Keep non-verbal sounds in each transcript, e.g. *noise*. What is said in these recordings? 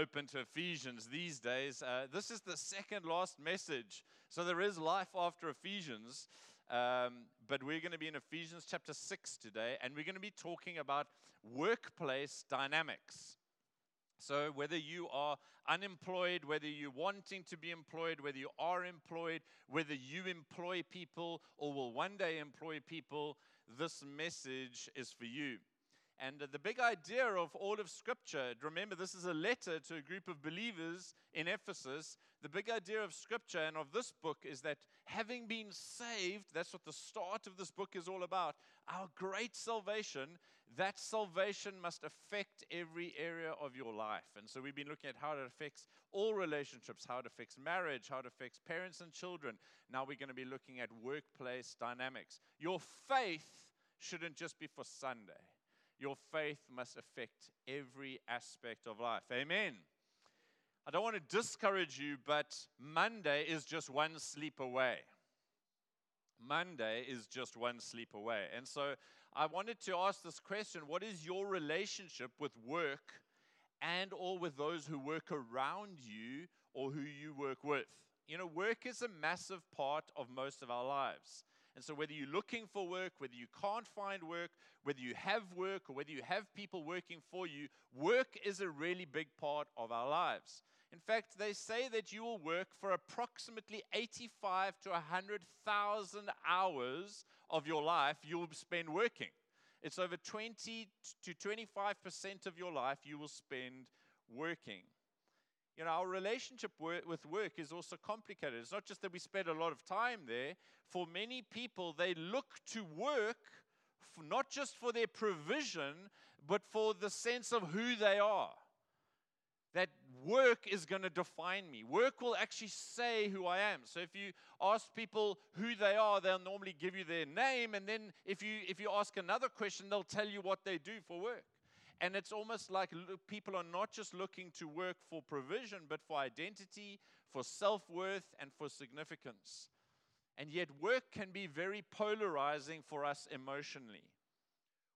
open to Ephesians these days. Uh, this is the second last message. So there is life after Ephesians. Um, but we're going to be in Ephesians chapter 6 today, and we're going to be talking about workplace dynamics. So, whether you are unemployed, whether you're wanting to be employed, whether you are employed, whether you employ people or will one day employ people, this message is for you. And the big idea of all of Scripture, remember, this is a letter to a group of believers in Ephesus. The big idea of Scripture and of this book is that having been saved, that's what the start of this book is all about, our great salvation, that salvation must affect every area of your life. And so we've been looking at how it affects all relationships, how it affects marriage, how it affects parents and children. Now we're going to be looking at workplace dynamics. Your faith shouldn't just be for Sunday your faith must affect every aspect of life. Amen. I don't want to discourage you, but Monday is just one sleep away. Monday is just one sleep away. And so I wanted to ask this question What is your relationship with work and or with those who work around you or who you work with? You know, work is a massive part of most of our lives. And so, whether you're looking for work, whether you can't find work, whether you have work, or whether you have people working for you, work is a really big part of our lives. In fact, they say that you will work for approximately 85 to 100,000 hours of your life you'll spend working. It's over 20 to 25% of your life you will spend working. You know, our relationship with work is also complicated. It's not just that we spend a lot of time there. For many people, they look to work not just for their provision, but for the sense of who they are. That work is going to define me. Work will actually say who I am. So if you ask people who they are, they'll normally give you their name, and then if you if you ask another question, they'll tell you what they do for work. And it's almost like people are not just looking to work for provision, but for identity, for self worth, and for significance. And yet, work can be very polarizing for us emotionally.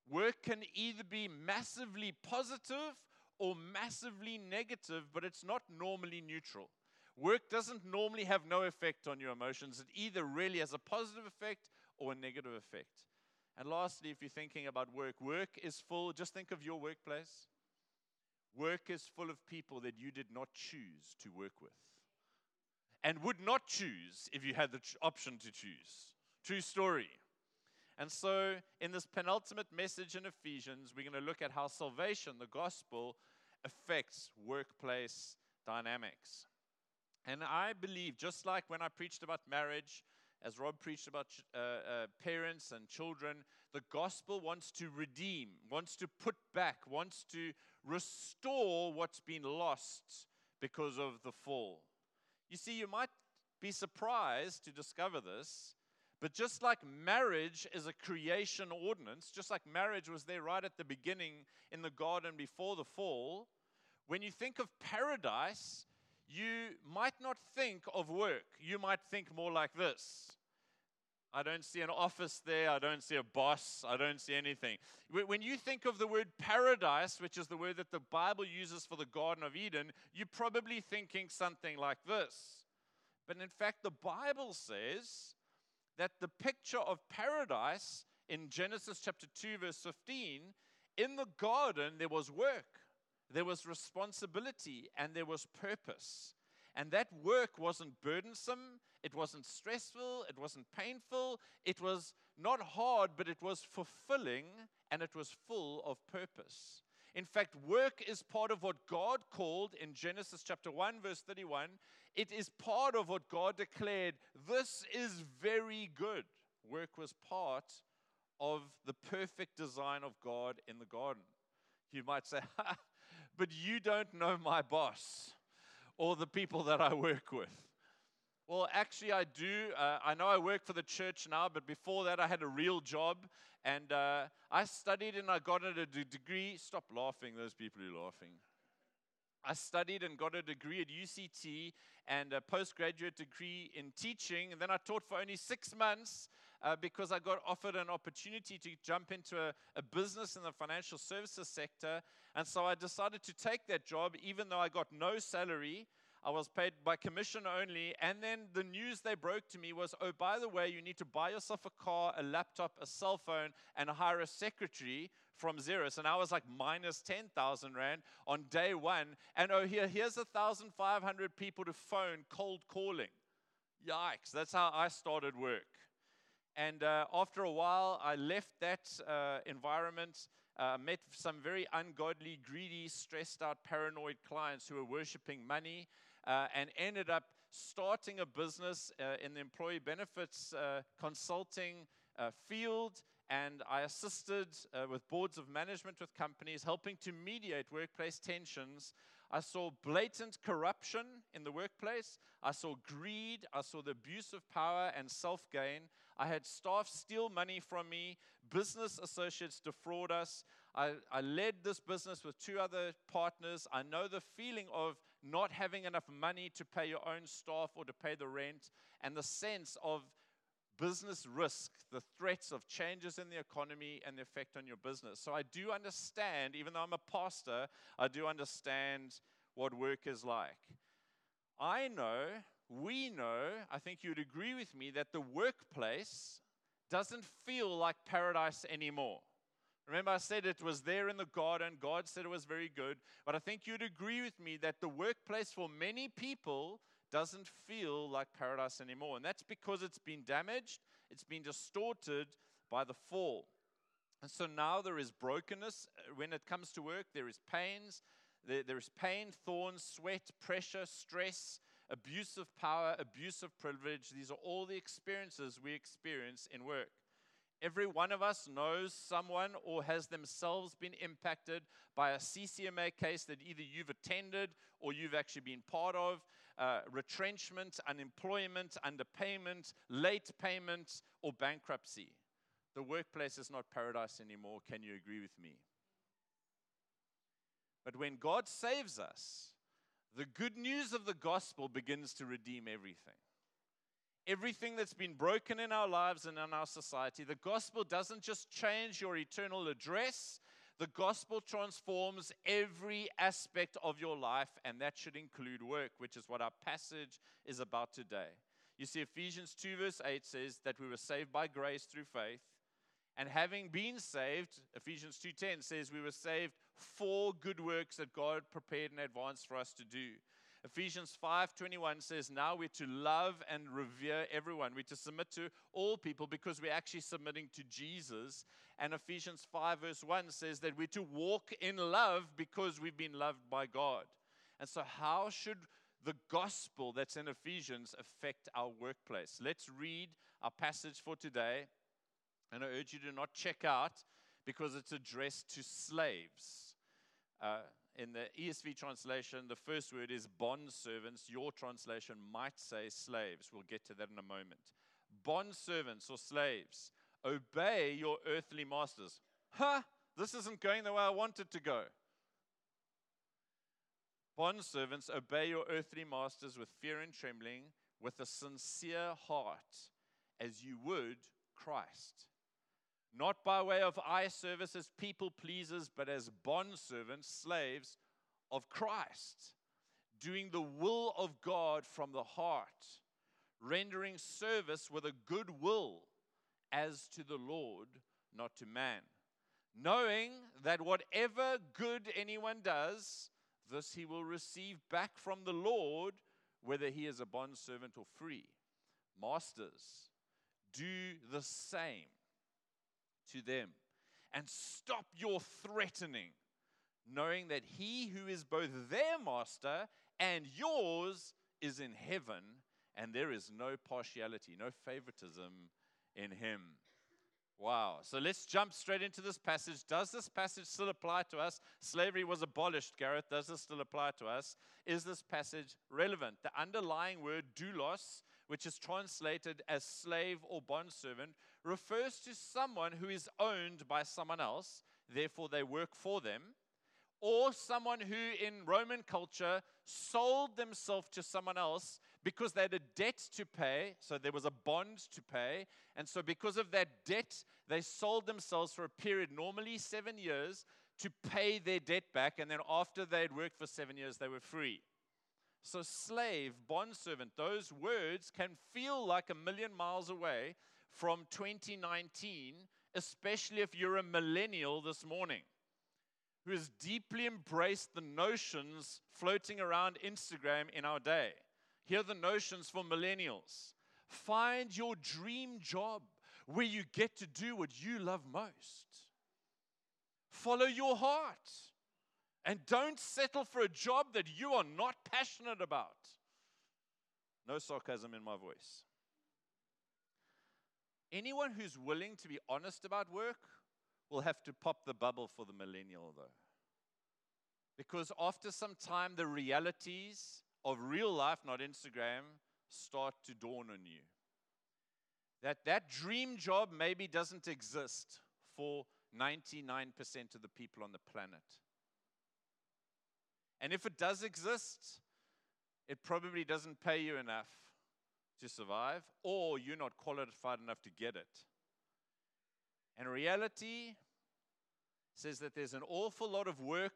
Work can either be massively positive or massively negative, but it's not normally neutral. Work doesn't normally have no effect on your emotions. It either really has a positive effect or a negative effect. And lastly, if you're thinking about work, work is full, just think of your workplace. Work is full of people that you did not choose to work with and would not choose if you had the option to choose. True story. And so, in this penultimate message in Ephesians, we're going to look at how salvation, the gospel, affects workplace dynamics. And I believe, just like when I preached about marriage, as Rob preached about uh, uh, parents and children, the gospel wants to redeem, wants to put back, wants to restore what's been lost because of the fall. You see, you might be surprised to discover this, but just like marriage is a creation ordinance, just like marriage was there right at the beginning in the garden before the fall, when you think of paradise, you might not think of work. You might think more like this I don't see an office there. I don't see a boss. I don't see anything. When you think of the word paradise, which is the word that the Bible uses for the Garden of Eden, you're probably thinking something like this. But in fact, the Bible says that the picture of paradise in Genesis chapter 2, verse 15, in the garden there was work, there was responsibility, and there was purpose. And that work wasn't burdensome, it wasn't stressful, it wasn't painful, it was not hard, but it was fulfilling and it was full of purpose. In fact, work is part of what God called in Genesis chapter 1, verse 31. It is part of what God declared, this is very good. Work was part of the perfect design of God in the garden. You might say, *laughs* but you don't know my boss or the people that I work with. Well, actually, I do. Uh, I know I work for the church now, but before that, I had a real job. And uh, I studied and I got a degree. Stop laughing, those people who are laughing. I studied and got a degree at UCT and a postgraduate degree in teaching. And then I taught for only six months uh, because I got offered an opportunity to jump into a, a business in the financial services sector. And so I decided to take that job, even though I got no salary. I was paid by commission only. And then the news they broke to me was oh, by the way, you need to buy yourself a car, a laptop, a cell phone, and hire a secretary from Xerox. And I was like minus 10,000 Rand on day one. And oh, here, here's 1,500 people to phone cold calling. Yikes, that's how I started work. And uh, after a while, I left that uh, environment, uh, met some very ungodly, greedy, stressed out, paranoid clients who were worshiping money, uh, and ended up starting a business uh, in the employee benefits uh, consulting field. And I assisted with boards of management with companies, helping to mediate workplace tensions I saw blatant corruption in the workplace. I saw greed. I saw the abuse of power and self gain. I had staff steal money from me, business associates defraud us. I, I led this business with two other partners. I know the feeling of not having enough money to pay your own staff or to pay the rent, and the sense of business risk, the threats of changes in the economy and the effect on your business. So I do understand, even though I'm a pastor, I do understand what work is like. I know, we know, I think you'd agree with me, that the workplace doesn't feel like paradise anymore. Remember, I said it was there in the garden. God said it was very good. But I think you'd agree with me that the workplace for many people doesn't feel like paradise anymore. And that's because it's been damaged, it's been distorted by the fall. And so now there is brokenness when it comes to work, there is pains, there, there is pain, thorns, sweat, pressure, stress, abuse of power, abuse of privilege. These are all the experiences we experience in work. Every one of us knows someone or has themselves been impacted by a CCMA case that either you've attended or you've actually been part of uh, retrenchment, unemployment, underpayment, late payment, or bankruptcy. The workplace is not paradise anymore. Can you agree with me? But when God saves us, the good news of the gospel begins to redeem everything. Everything that's been broken in our lives and in our society, the gospel doesn't just change your eternal address, the gospel transforms every aspect of your life, and that should include work, which is what our passage is about today. You see, Ephesians 2, verse 8 says that we were saved by grace through faith. And having been saved, Ephesians 2:10 says we were saved for good works that God prepared in advance for us to do. Ephesians 5:21 says now we're to love and revere everyone. We're to submit to all people because we're actually submitting to Jesus. And Ephesians 5 verse 1 says that we're to walk in love because we've been loved by God. And so how should the gospel that's in Ephesians affect our workplace? Let's read our passage for today. And I urge you to not check out because it's addressed to slaves. Uh, in the ESV translation, the first word is bond servants. Your translation might say slaves. We'll get to that in a moment. Bond servants or slaves, obey your earthly masters. Huh? This isn't going the way I want it to go. Bond servants, obey your earthly masters with fear and trembling, with a sincere heart, as you would Christ not by way of eye service as people pleasers, but as bondservants, slaves of Christ, doing the will of God from the heart, rendering service with a good will as to the Lord, not to man, knowing that whatever good anyone does, this he will receive back from the Lord, whether he is a bondservant or free. Masters, do the same to them. And stop your threatening, knowing that he who is both their master and yours is in heaven, and there is no partiality, no favoritism in him. Wow. So let's jump straight into this passage. Does this passage still apply to us? Slavery was abolished, Gareth. Does this still apply to us? Is this passage relevant? The underlying word doulos which is translated as slave or bondservant, refers to someone who is owned by someone else, therefore they work for them, or someone who in Roman culture sold themselves to someone else because they had a debt to pay, so there was a bond to pay, and so because of that debt, they sold themselves for a period, normally seven years, to pay their debt back, and then after they had worked for seven years, they were free. So, slave, bondservant, those words can feel like a million miles away from 2019, especially if you're a millennial this morning who has deeply embraced the notions floating around Instagram in our day. Here are the notions for millennials find your dream job where you get to do what you love most. Follow your heart and don't settle for a job that you are not passionate about. No sarcasm in my voice. Anyone who's willing to be honest about work will have to pop the bubble for the millennial, though. Because after some time, the realities of real life, not Instagram, start to dawn on you. That that dream job maybe doesn't exist for 99% of the people on the planet. And if it does exist, it probably doesn't pay you enough to survive, or you're not qualified enough to get it. And reality says that there's an awful lot of work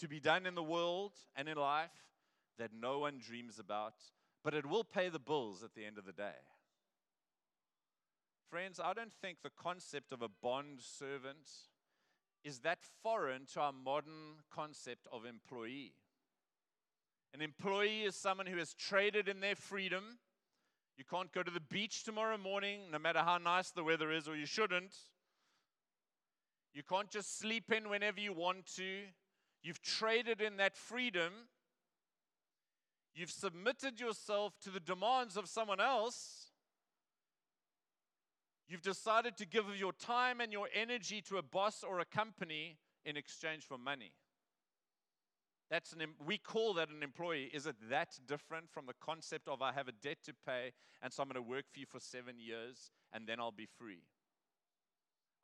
to be done in the world and in life that no one dreams about, but it will pay the bills at the end of the day. Friends, I don't think the concept of a bond servant is that foreign to our modern concept of employee. An employee is someone who has traded in their freedom. You can't go to the beach tomorrow morning, no matter how nice the weather is, or you shouldn't. You can't just sleep in whenever you want to. You've traded in that freedom. You've submitted yourself to the demands of someone else. You've decided to give your time and your energy to a boss or a company in exchange for money. That's an, we call that an employee. Is it that different from the concept of I have a debt to pay and so I'm going to work for you for seven years and then I'll be free?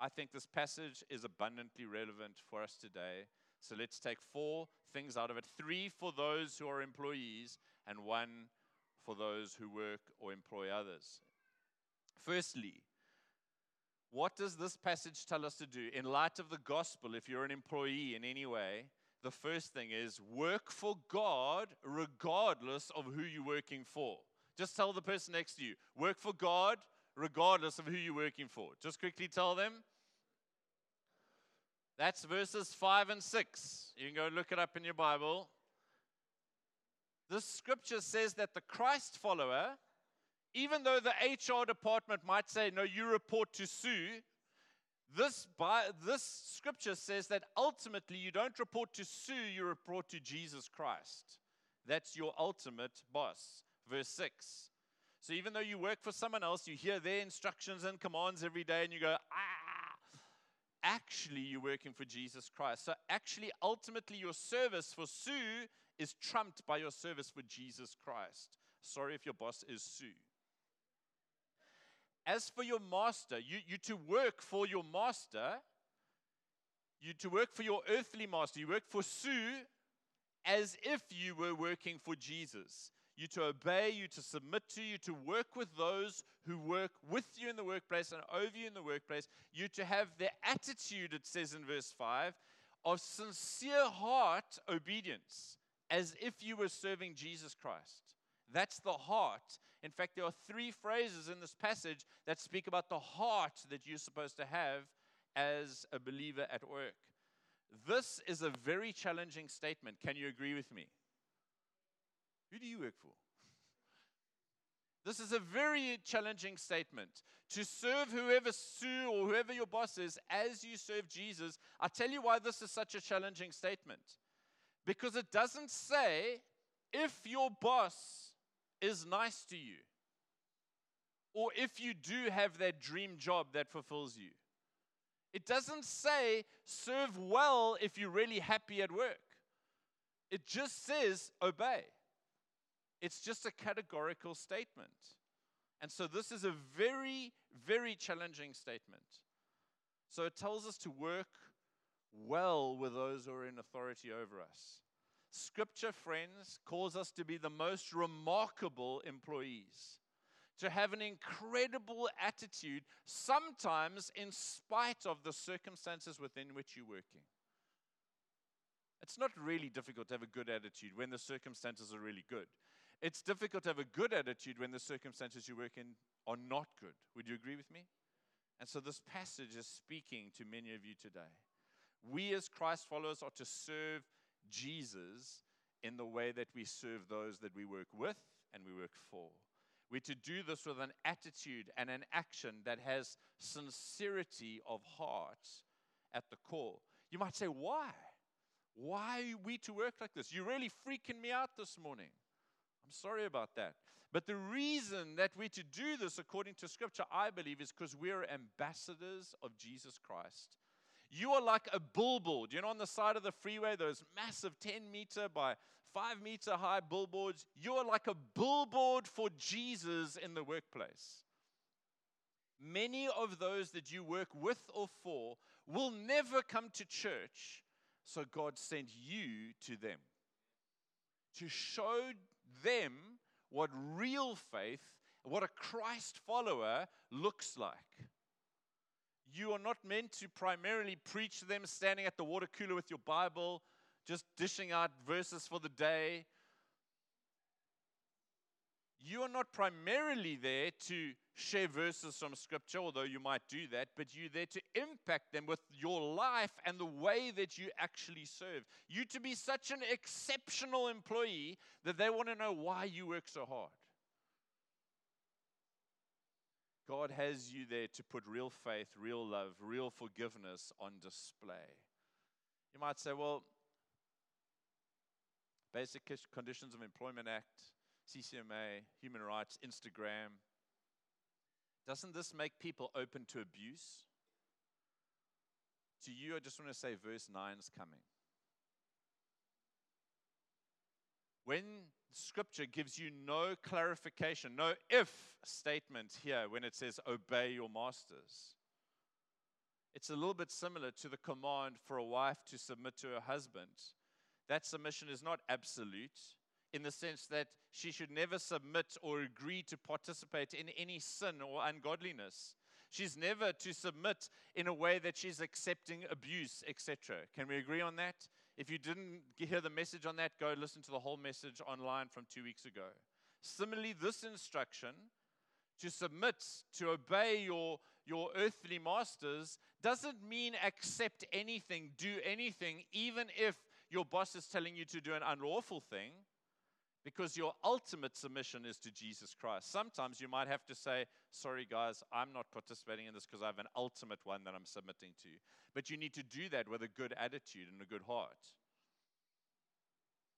I think this passage is abundantly relevant for us today. So let's take four things out of it three for those who are employees, and one for those who work or employ others. Firstly, what does this passage tell us to do? In light of the gospel, if you're an employee in any way, the first thing is work for God regardless of who you're working for. Just tell the person next to you, work for God regardless of who you're working for. Just quickly tell them. That's verses 5 and 6. You can go look it up in your Bible. This scripture says that the Christ follower, even though the HR department might say, no, you report to Sue, this, by, this scripture says that ultimately you don't report to Sue, you report to Jesus Christ. That's your ultimate boss. Verse 6. So even though you work for someone else, you hear their instructions and commands every day and you go, ah, actually you're working for Jesus Christ. So actually, ultimately, your service for Sue is trumped by your service for Jesus Christ. Sorry if your boss is Sue. As for your master, you, you to work for your master, you to work for your earthly master, you work for Sue as if you were working for Jesus you to obey, you to submit to, you to work with those who work with you in the workplace and over you in the workplace, you to have the attitude, it says in verse 5, of sincere heart obedience, as if you were serving Jesus Christ. That's the heart. In fact, there are three phrases in this passage that speak about the heart that you're supposed to have as a believer at work. This is a very challenging statement. Can you agree with me? Who do you work for? *laughs* This is a very challenging statement. To serve whoever Sue or whoever your boss is as you serve Jesus, I tell you why this is such a challenging statement. Because it doesn't say if your boss is nice to you or if you do have that dream job that fulfills you. It doesn't say serve well if you're really happy at work. It just says obey. It's just a categorical statement. And so this is a very, very challenging statement. So it tells us to work well with those who are in authority over us. Scripture, friends, calls us to be the most remarkable employees, to have an incredible attitude, sometimes in spite of the circumstances within which you're working. It's not really difficult to have a good attitude when the circumstances are really good. It's difficult to have a good attitude when the circumstances you work in are not good. Would you agree with me? And so this passage is speaking to many of you today. We, as Christ followers, are to serve Jesus in the way that we serve those that we work with and we work for. We're to do this with an attitude and an action that has sincerity of heart at the core. You might say, why? Why are we to work like this? You're really freaking me out this morning. I'm sorry about that. But the reason that we're to do this according to Scripture, I believe, is because we're ambassadors of Jesus Christ. You are like a billboard. You know, on the side of the freeway, those massive 10 meter by 5 meter high billboards. You are like a billboard for Jesus in the workplace. Many of those that you work with or for will never come to church, so God sent you to them to show them what real faith, what a Christ follower looks like. You are not meant to primarily preach to them standing at the water cooler with your Bible, just dishing out verses for the day. You are not primarily there to share verses from Scripture, although you might do that, but you're there to impact them with your life and the way that you actually serve. You to be such an exceptional employee that they want to know why you work so hard. God has you there to put real faith, real love, real forgiveness on display. You might say, well, Basic Conditions of Employment Act, CCMA, human rights, Instagram. Doesn't this make people open to abuse? To you, I just want to say verse 9 is coming. When scripture gives you no clarification, no if statement here when it says obey your masters. It's a little bit similar to the command for a wife to submit to her husband. That submission is not absolute in the sense that she should never submit or agree to participate in any sin or ungodliness. She's never to submit in a way that she's accepting abuse, etc. Can we agree on that? If you didn't hear the message on that, go listen to the whole message online from two weeks ago. Similarly, this instruction to submit, to obey your, your earthly masters, doesn't mean accept anything, do anything, even if your boss is telling you to do an unlawful thing, because your ultimate submission is to Jesus Christ. Sometimes you might have to say, Sorry, guys, I'm not participating in this because I have an ultimate one that I'm submitting to. But you need to do that with a good attitude and a good heart.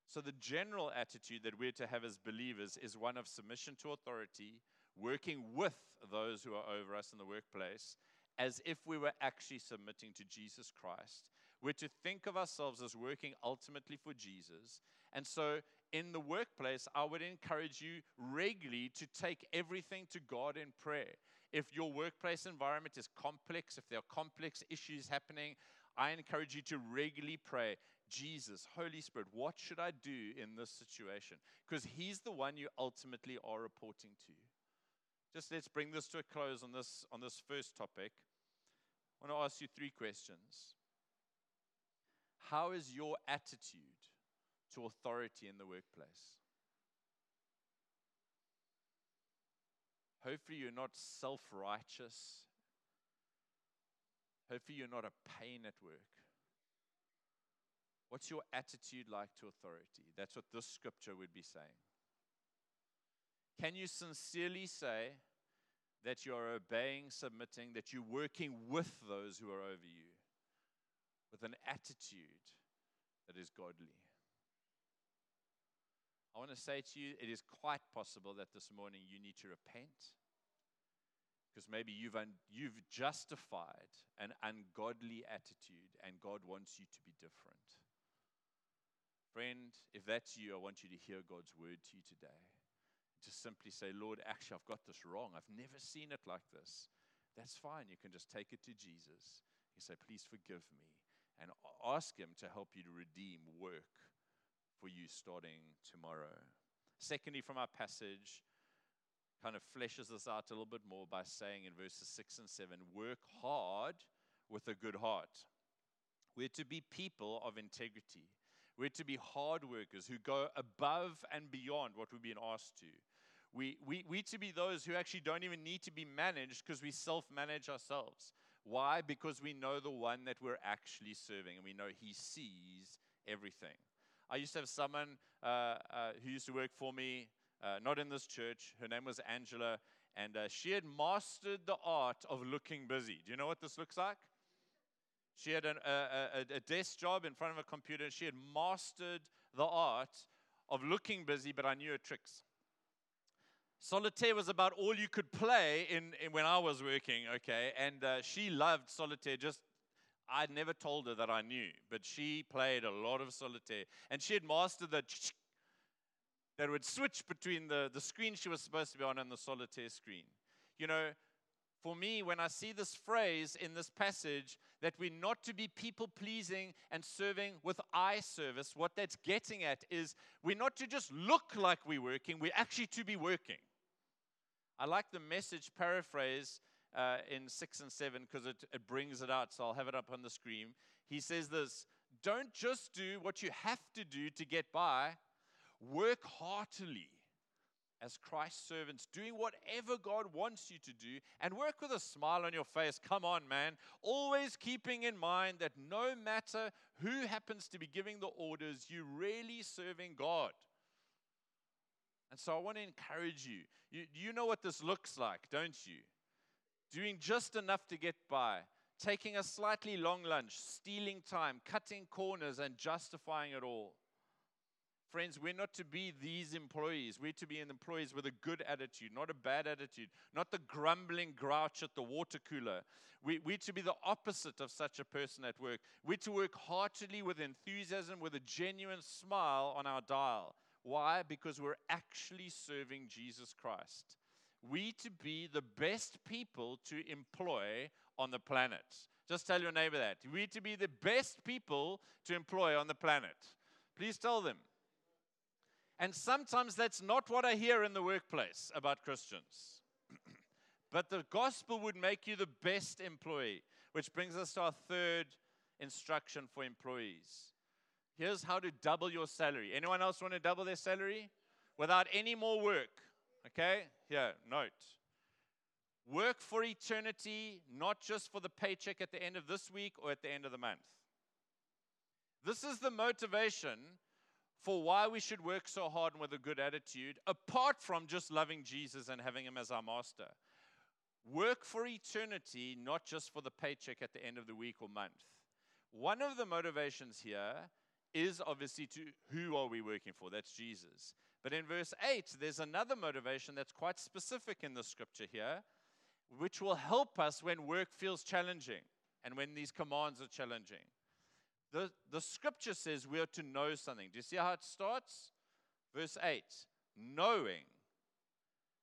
So, the general attitude that we're to have as believers is one of submission to authority, working with those who are over us in the workplace, as if we were actually submitting to Jesus Christ. We're to think of ourselves as working ultimately for Jesus. And so, in the workplace, I would encourage you regularly to take everything to God in prayer. If your workplace environment is complex, if there are complex issues happening, I encourage you to regularly pray, Jesus, Holy Spirit, what should I do in this situation? Because He's the one you ultimately are reporting to. Just let's bring this to a close on this, on this first topic. I want to ask you three questions. How is your attitude to authority in the workplace? Hopefully, you're not self righteous. Hopefully, you're not a pain at work. What's your attitude like to authority? That's what this scripture would be saying. Can you sincerely say that you are obeying, submitting, that you're working with those who are over you with an attitude that is godly? I want to say to you, it is quite possible that this morning you need to repent because maybe you've, un- you've justified an ungodly attitude and God wants you to be different. Friend, if that's you, I want you to hear God's word to you today. Just simply say, Lord, actually, I've got this wrong. I've never seen it like this. That's fine. You can just take it to Jesus. You say, please forgive me. and ask Him to help you to redeem work for you starting tomorrow. Secondly, from our passage, kind of fleshes this out a little bit more by saying in verses 6 and 7 work hard with a good heart. We're to be people of integrity. We're to be hard workers who go above and beyond what we've been asked to. We, we, we to be those who actually don't even need to be managed because we self manage ourselves. Why? Because we know the one that we're actually serving and we know he sees everything. I used to have someone uh, uh, who used to work for me, uh, not in this church. Her name was Angela, and uh, she had mastered the art of looking busy. Do you know what this looks like? She had an, a, a, a desk job in front of a computer. She had mastered the art of looking busy, but I knew her tricks. Solitaire was about all you could play in, in when I was working, okay? And uh, she loved solitaire. Just I never told her that I knew, but she played a lot of solitaire, and she had mastered the that would switch between the, the screen she was supposed to be on and the solitaire screen. You know, for me, when I see this phrase in this passage, that we're not to be people pleasing and serving with eye service, what that's getting at is we're not to just look like we're working, we're actually to be working. I like the message paraphrase uh, in 6 and 7 because it, it brings it out, so I'll have it up on the screen. He says this Don't just do what you have to do to get by, work heartily as Christ's servants, doing whatever God wants you to do, and work with a smile on your face. Come on, man. Always keeping in mind that no matter who happens to be giving the orders, you're really serving God. And so I want to encourage you. you. You know what this looks like, don't you? Doing just enough to get by, taking a slightly long lunch, stealing time, cutting corners, and justifying it all. Friends, we're not to be these employees. We're to be employees with a good attitude, not a bad attitude, not the grumbling grouch at the water cooler. We, we're to be the opposite of such a person at work. We're to work heartily with enthusiasm, with a genuine smile on our dial. Why? Because we're actually serving Jesus Christ. We to be the best people to employ on the planet. Just tell your neighbor that. We to be the best people to employ on the planet. Please tell them. And sometimes that's not what I hear in the workplace about Christians. *clears throat* but the gospel would make you the best employee, which brings us to our third instruction for employees. Here's how to double your salary. Anyone else want to double their salary? Without any more work. Okay? Here, note. Work for eternity, not just for the paycheck at the end of this week or at the end of the month. This is the motivation for why we should work so hard and with a good attitude, apart from just loving Jesus and having Him as our master. Work for eternity, not just for the paycheck at the end of the week or month. One of the motivations here is obviously to who are we working for? That's Jesus. But in verse 8, there's another motivation that's quite specific in the scripture here, which will help us when work feels challenging and when these commands are challenging. The, the scripture says we are to know something. Do you see how it starts? Verse 8 knowing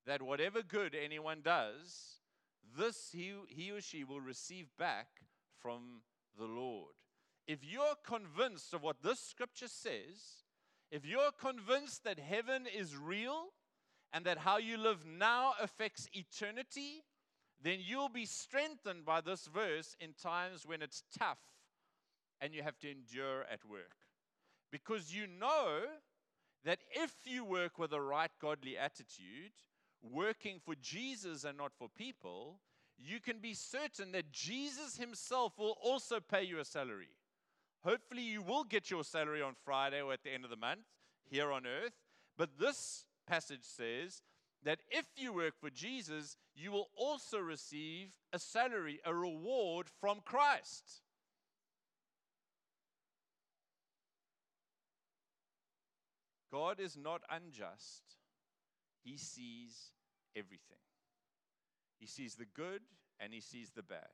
that whatever good anyone does, this he, he or she will receive back from the Lord. If you're convinced of what this scripture says, if you're convinced that heaven is real and that how you live now affects eternity, then you'll be strengthened by this verse in times when it's tough and you have to endure at work. Because you know that if you work with a right godly attitude, working for Jesus and not for people, you can be certain that Jesus himself will also pay you a salary. Hopefully, you will get your salary on Friday or at the end of the month here on earth. But this passage says that if you work for Jesus, you will also receive a salary, a reward from Christ. God is not unjust, He sees everything. He sees the good and He sees the bad.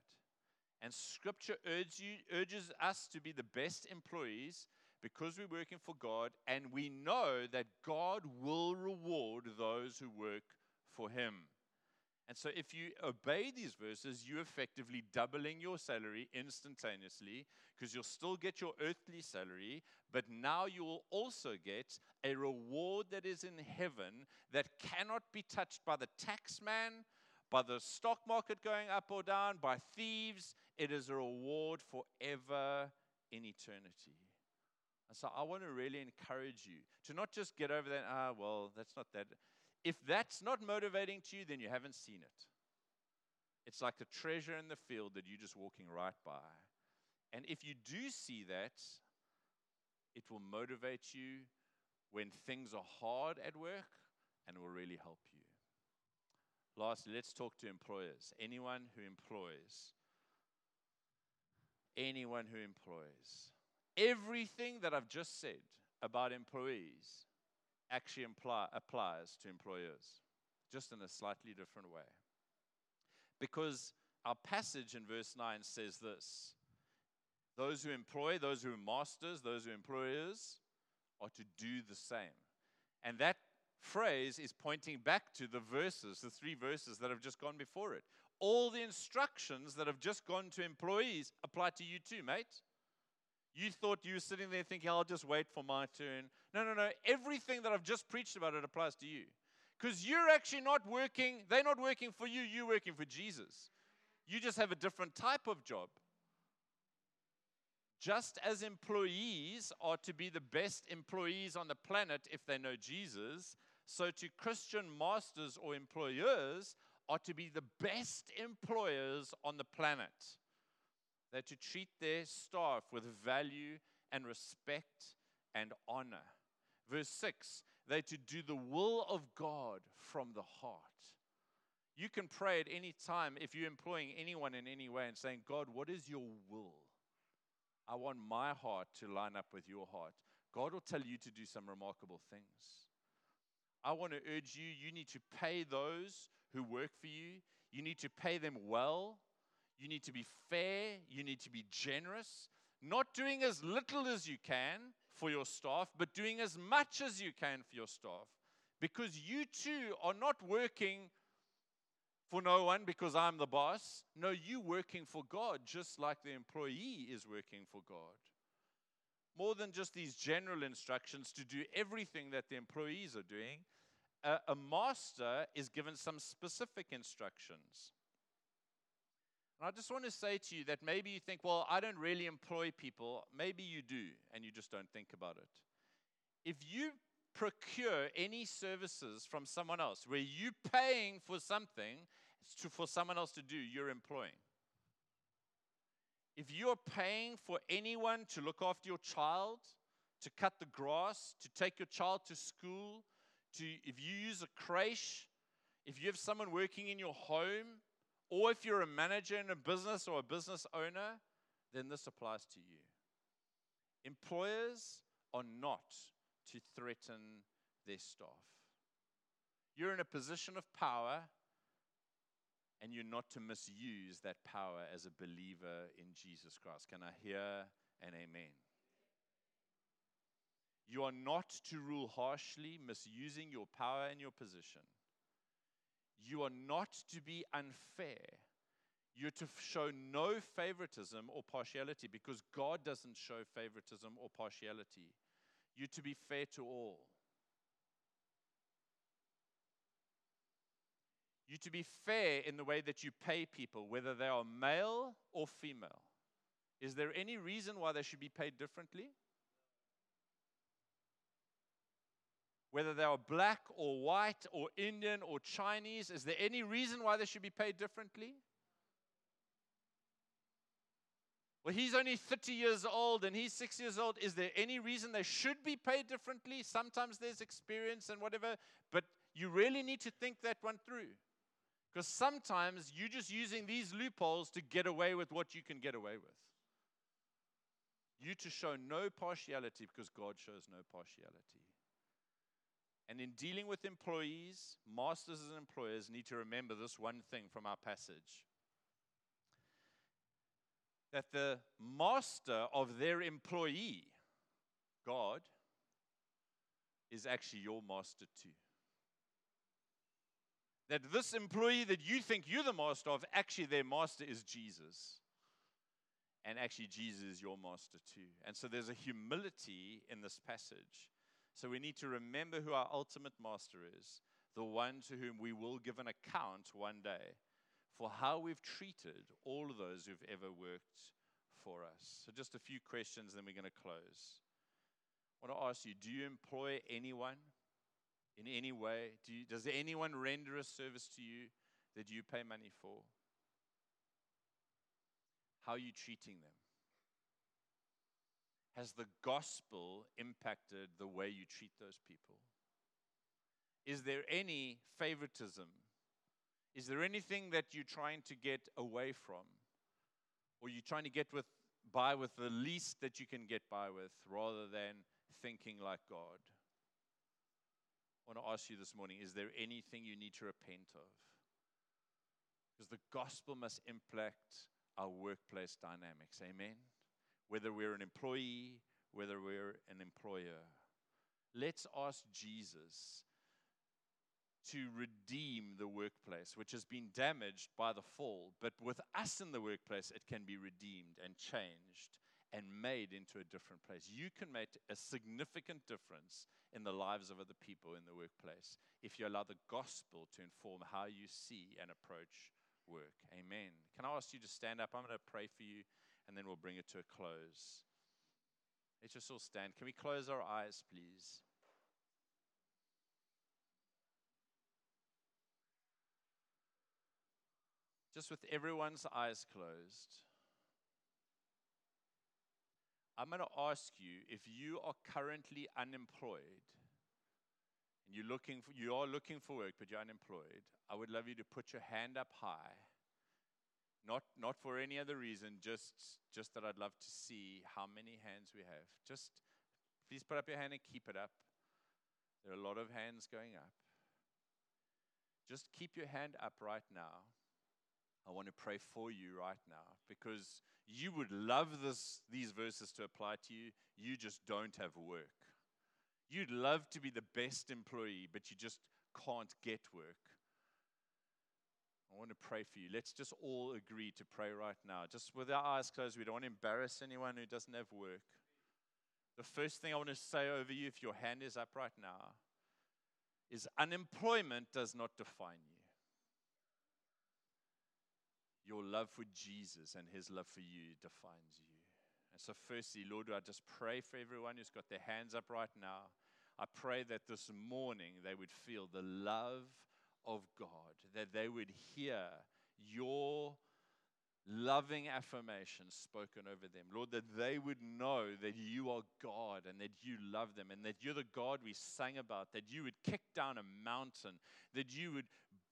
And Scripture urges, you, urges us to be the best employees because we're working for God, and we know that God will reward those who work for Him. And so, if you obey these verses, you're effectively doubling your salary instantaneously because you'll still get your earthly salary, but now you will also get a reward that is in heaven that cannot be touched by the tax man, by the stock market going up or down, by thieves. It is a reward forever in eternity. And so I want to really encourage you to not just get over that, ah, well, that's not that. If that's not motivating to you, then you haven't seen it. It's like the treasure in the field that you're just walking right by. And if you do see that, it will motivate you when things are hard at work and will really help you. Lastly, let's talk to employers. Anyone who employs. Anyone who employs. Everything that I've just said about employees actually imply, applies to employers, just in a slightly different way. Because our passage in verse 9 says this those who employ, those who are masters, those who are employers are to do the same. And that phrase is pointing back to the verses, the three verses that have just gone before it. All the instructions that have just gone to employees apply to you too, mate. You thought you were sitting there thinking, I'll just wait for my turn. No, no, no. Everything that I've just preached about it applies to you. Because you're actually not working, they're not working for you, you're working for Jesus. You just have a different type of job. Just as employees are to be the best employees on the planet if they know Jesus, so to Christian masters or employers are to be the best employers on the planet. They're to treat their staff with value and respect and honor. Verse 6 they're to do the will of God from the heart. You can pray at any time if you're employing anyone in any way and saying, God, what is your will? I want my heart to line up with your heart. God will tell you to do some remarkable things. I want to urge you, you need to pay those who work for you. You need to pay them well. You need to be fair. You need to be generous. Not doing as little as you can for your staff, but doing as much as you can for your staff. Because you too are not working for no one because I'm the boss. No, you working for God, just like the employee is working for God. More than just these general instructions to do everything that the employees are doing, a, a master is given some specific instructions. And I just want to say to you that maybe you think, well, I don't really employ people. Maybe you do, and you just don't think about it. If you procure any services from someone else where you're paying for something to, for someone else to do, you're employing. If you're paying for anyone to look after your child, to cut the grass, to take your child to school, to if you use a creche, if you have someone working in your home, or if you're a manager in a business or a business owner, then this applies to you. Employers are not to threaten their staff. You're in a position of power, and you're not to misuse that power as a believer in Jesus Christ. Can I hear an amen? You are not to rule harshly, misusing your power and your position. You are not to be unfair. You're to show no favoritism or partiality because God doesn't show favoritism or partiality. You're to be fair to all. You're to be fair in the way that you pay people, whether they are male or female. Is there any reason why they should be paid differently? whether they are black or white or Indian or Chinese? Is there any reason why they should be paid differently? Well, he's only 30 years old and he's six years old. Is there any reason they should be paid differently? Sometimes there's experience and whatever, but you really need to think that one through. Because sometimes you're just using these loopholes to get away with what you can get away with. You to show no partiality because God shows no partiality. And in dealing with employees, masters and employers need to remember this one thing from our passage that the master of their employee, God, is actually your master too. That this employee that you think you're the master of, actually, their master is Jesus. And actually, Jesus is your master too. And so there's a humility in this passage. So we need to remember who our ultimate master is, the one to whom we will give an account one day for how we've treated all of those who've ever worked for us. So, just a few questions, then we're going to close. I want to ask you do you employ anyone in any way? Do you, does anyone render a service to you that you pay money for? How are you treating them? Has the gospel impacted the way you treat those people? Is there any favoritism? Is there anything that you're trying to get away from? Or you're trying to get with, by with the least that you can get by with rather than thinking like God? I want to ask you this morning is there anything you need to repent of? Because the gospel must impact our workplace dynamics. Amen? Whether we're an employee, whether we're an employer. Let's ask Jesus to redeem the workplace, which has been damaged by the fall. But with us in the workplace, it can be redeemed and changed and made into a different place. You can make a significant difference in the lives of other people in the workplace if you allow the gospel to inform how you see and approach work. Amen. Can I ask you to stand up? I'm going to pray for you and then we'll bring it to a close. Let's just all stand. Can we close our eyes, please? Just with everyone's eyes closed. I'm going to ask you if you are currently unemployed and you're looking for, you are looking for work but you're unemployed, I would love you to put your hand up high. Not, not for any other reason, just, just that I'd love to see how many hands we have. Just please put up your hand and keep it up. There are a lot of hands going up. Just keep your hand up right now. I want to pray for you right now because you would love this, these verses to apply to you. You just don't have work. You'd love to be the best employee, but you just can't get work. I want to pray for you. Let's just all agree to pray right now. Just with our eyes closed, we don't want to embarrass anyone who doesn't have work. The first thing I want to say over you, if your hand is up right now, is unemployment does not define you your love for Jesus and his love for you defines you. And so, firstly, Lord, I just pray for everyone who's got their hands up right now. I pray that this morning they would feel the love of God, that they would hear your loving affirmation spoken over them. Lord, that they would know that you are God and that you love them and that you're the God we sang about, that you would kick down a mountain, that you would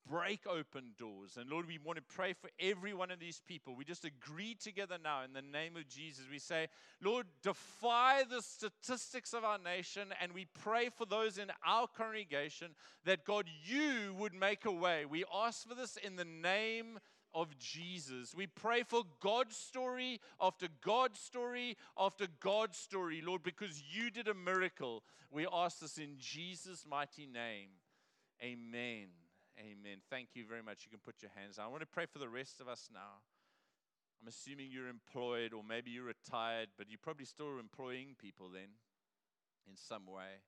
break open doors. And Lord, we want to pray for every one of these people. We just agree together now in the name of Jesus. We say, Lord, defy the statistics of our nation, and we pray for those in our congregation that God, you would make a way. We ask for this in the name of Jesus. We pray for God's story after God's story after God's story, Lord, because you did a miracle. We ask this in Jesus' mighty name. Amen. Amen. Thank you very much. You can put your hands down. I want to pray for the rest of us now. I'm assuming you're employed or maybe you're retired, but you're probably still employing people then in some way.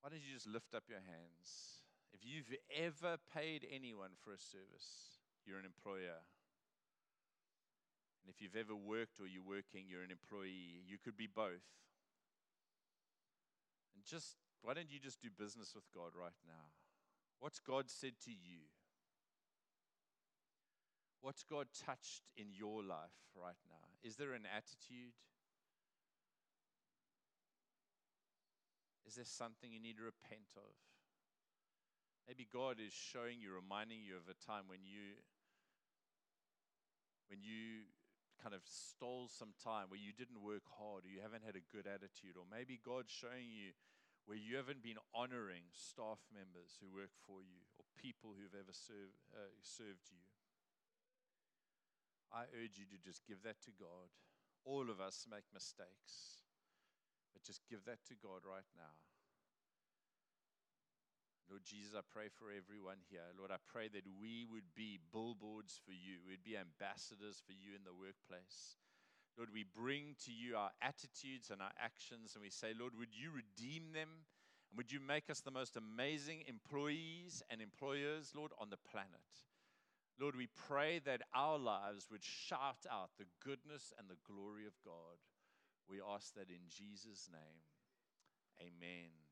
Why don't you just lift up your hands? If you've ever paid anyone for a service, you're an employer. And if you've ever worked or you're working, you're an employee. You could be both. And just, why don't you just do business with God right now? What's God said to you? What's God touched in your life right now? Is there an attitude? Is there something you need to repent of? Maybe God is showing you, reminding you of a time when you when you kind of stole some time, where you didn't work hard, or you haven't had a good attitude, or maybe God's showing you where you haven't been honoring staff members who work for you or people who've ever uh, served you. I urge you to just give that to God. All of us make mistakes, but just give that to God right now. Lord Jesus, I pray for everyone here. Lord, I pray that we would be billboards for you, we'd be ambassadors for you in the workplace. Lord, we bring to you our attitudes and our actions, and we say, Lord, would you redeem them? And would you make us the most amazing employees and employers, Lord, on the planet? Lord, we pray that our lives would shout out the goodness and the glory of God. We ask that in Jesus' name. Amen.